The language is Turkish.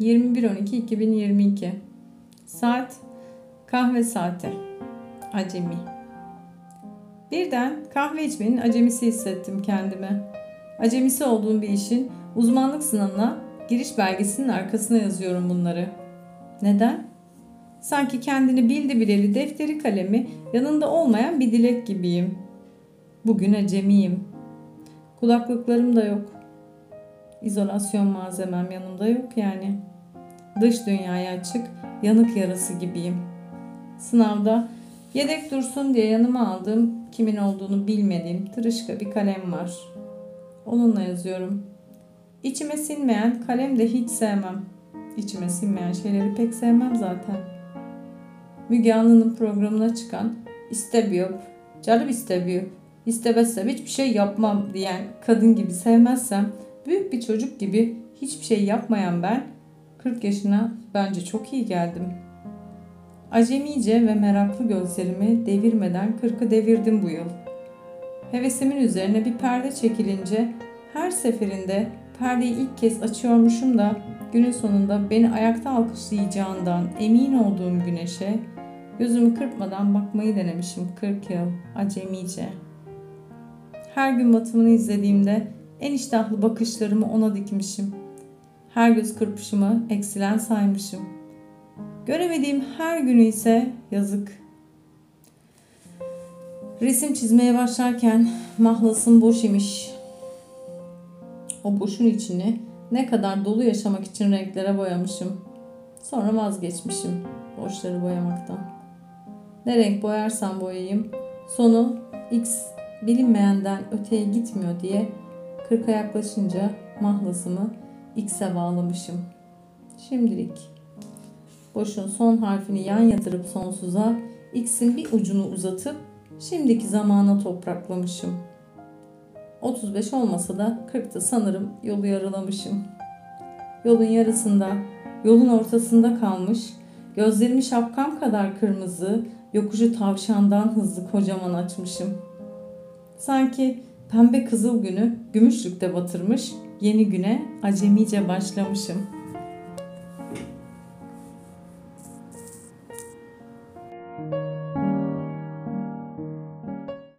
21.12.2022 Saat kahve saati. Acemi. Birden kahve içmenin acemisi hissettim kendimi. Acemisi olduğum bir işin uzmanlık sınavına giriş belgesinin arkasına yazıyorum bunları. Neden? Sanki kendini bildi bileli defteri kalemi yanında olmayan bir dilek gibiyim. Bugün acemiyim. Kulaklıklarım da yok. İzolasyon malzemem yanımda yok yani. Dış dünyaya açık, yanık yarası gibiyim. Sınavda yedek dursun diye yanıma aldığım, kimin olduğunu bilmediğim tırışka bir kalem var. Onunla yazıyorum. İçime sinmeyen kalem de hiç sevmem. İçime sinmeyen şeyleri pek sevmem zaten. Müge Anlı'nın programına çıkan istemiyor, canım istemiyor, istemezsem hiçbir şey yapmam diyen kadın gibi sevmezsem büyük bir çocuk gibi hiçbir şey yapmayan ben 40 yaşına bence çok iyi geldim. Acemice ve meraklı gözlerimi devirmeden 40'ı devirdim bu yıl. Hevesimin üzerine bir perde çekilince her seferinde perdeyi ilk kez açıyormuşum da günün sonunda beni ayakta alkışlayacağından emin olduğum güneşe gözümü kırpmadan bakmayı denemişim 40 yıl acemice. Her gün batımını izlediğimde en iştahlı bakışlarımı ona dikmişim. Her göz kırpışımı eksilen saymışım. Göremediğim her günü ise yazık. Resim çizmeye başlarken mahlasım boş imiş. O boşun içini ne kadar dolu yaşamak için renklere boyamışım. Sonra vazgeçmişim boşları boyamaktan. Ne renk boyarsam boyayayım sonu X bilinmeyenden öteye gitmiyor diye kırka yaklaşınca mahlasımı X'e bağlamışım. Şimdilik boşun son harfini yan yatırıp sonsuza X'in bir ucunu uzatıp şimdiki zamana topraklamışım. 35 olmasa da 40'ta sanırım yolu yarılamışım. Yolun yarısında, yolun ortasında kalmış, gözlerimi şapkam kadar kırmızı, yokuşu tavşandan hızlı kocaman açmışım. Sanki pembe kızıl günü gümüşlükte batırmış, yeni güne acemice başlamışım.''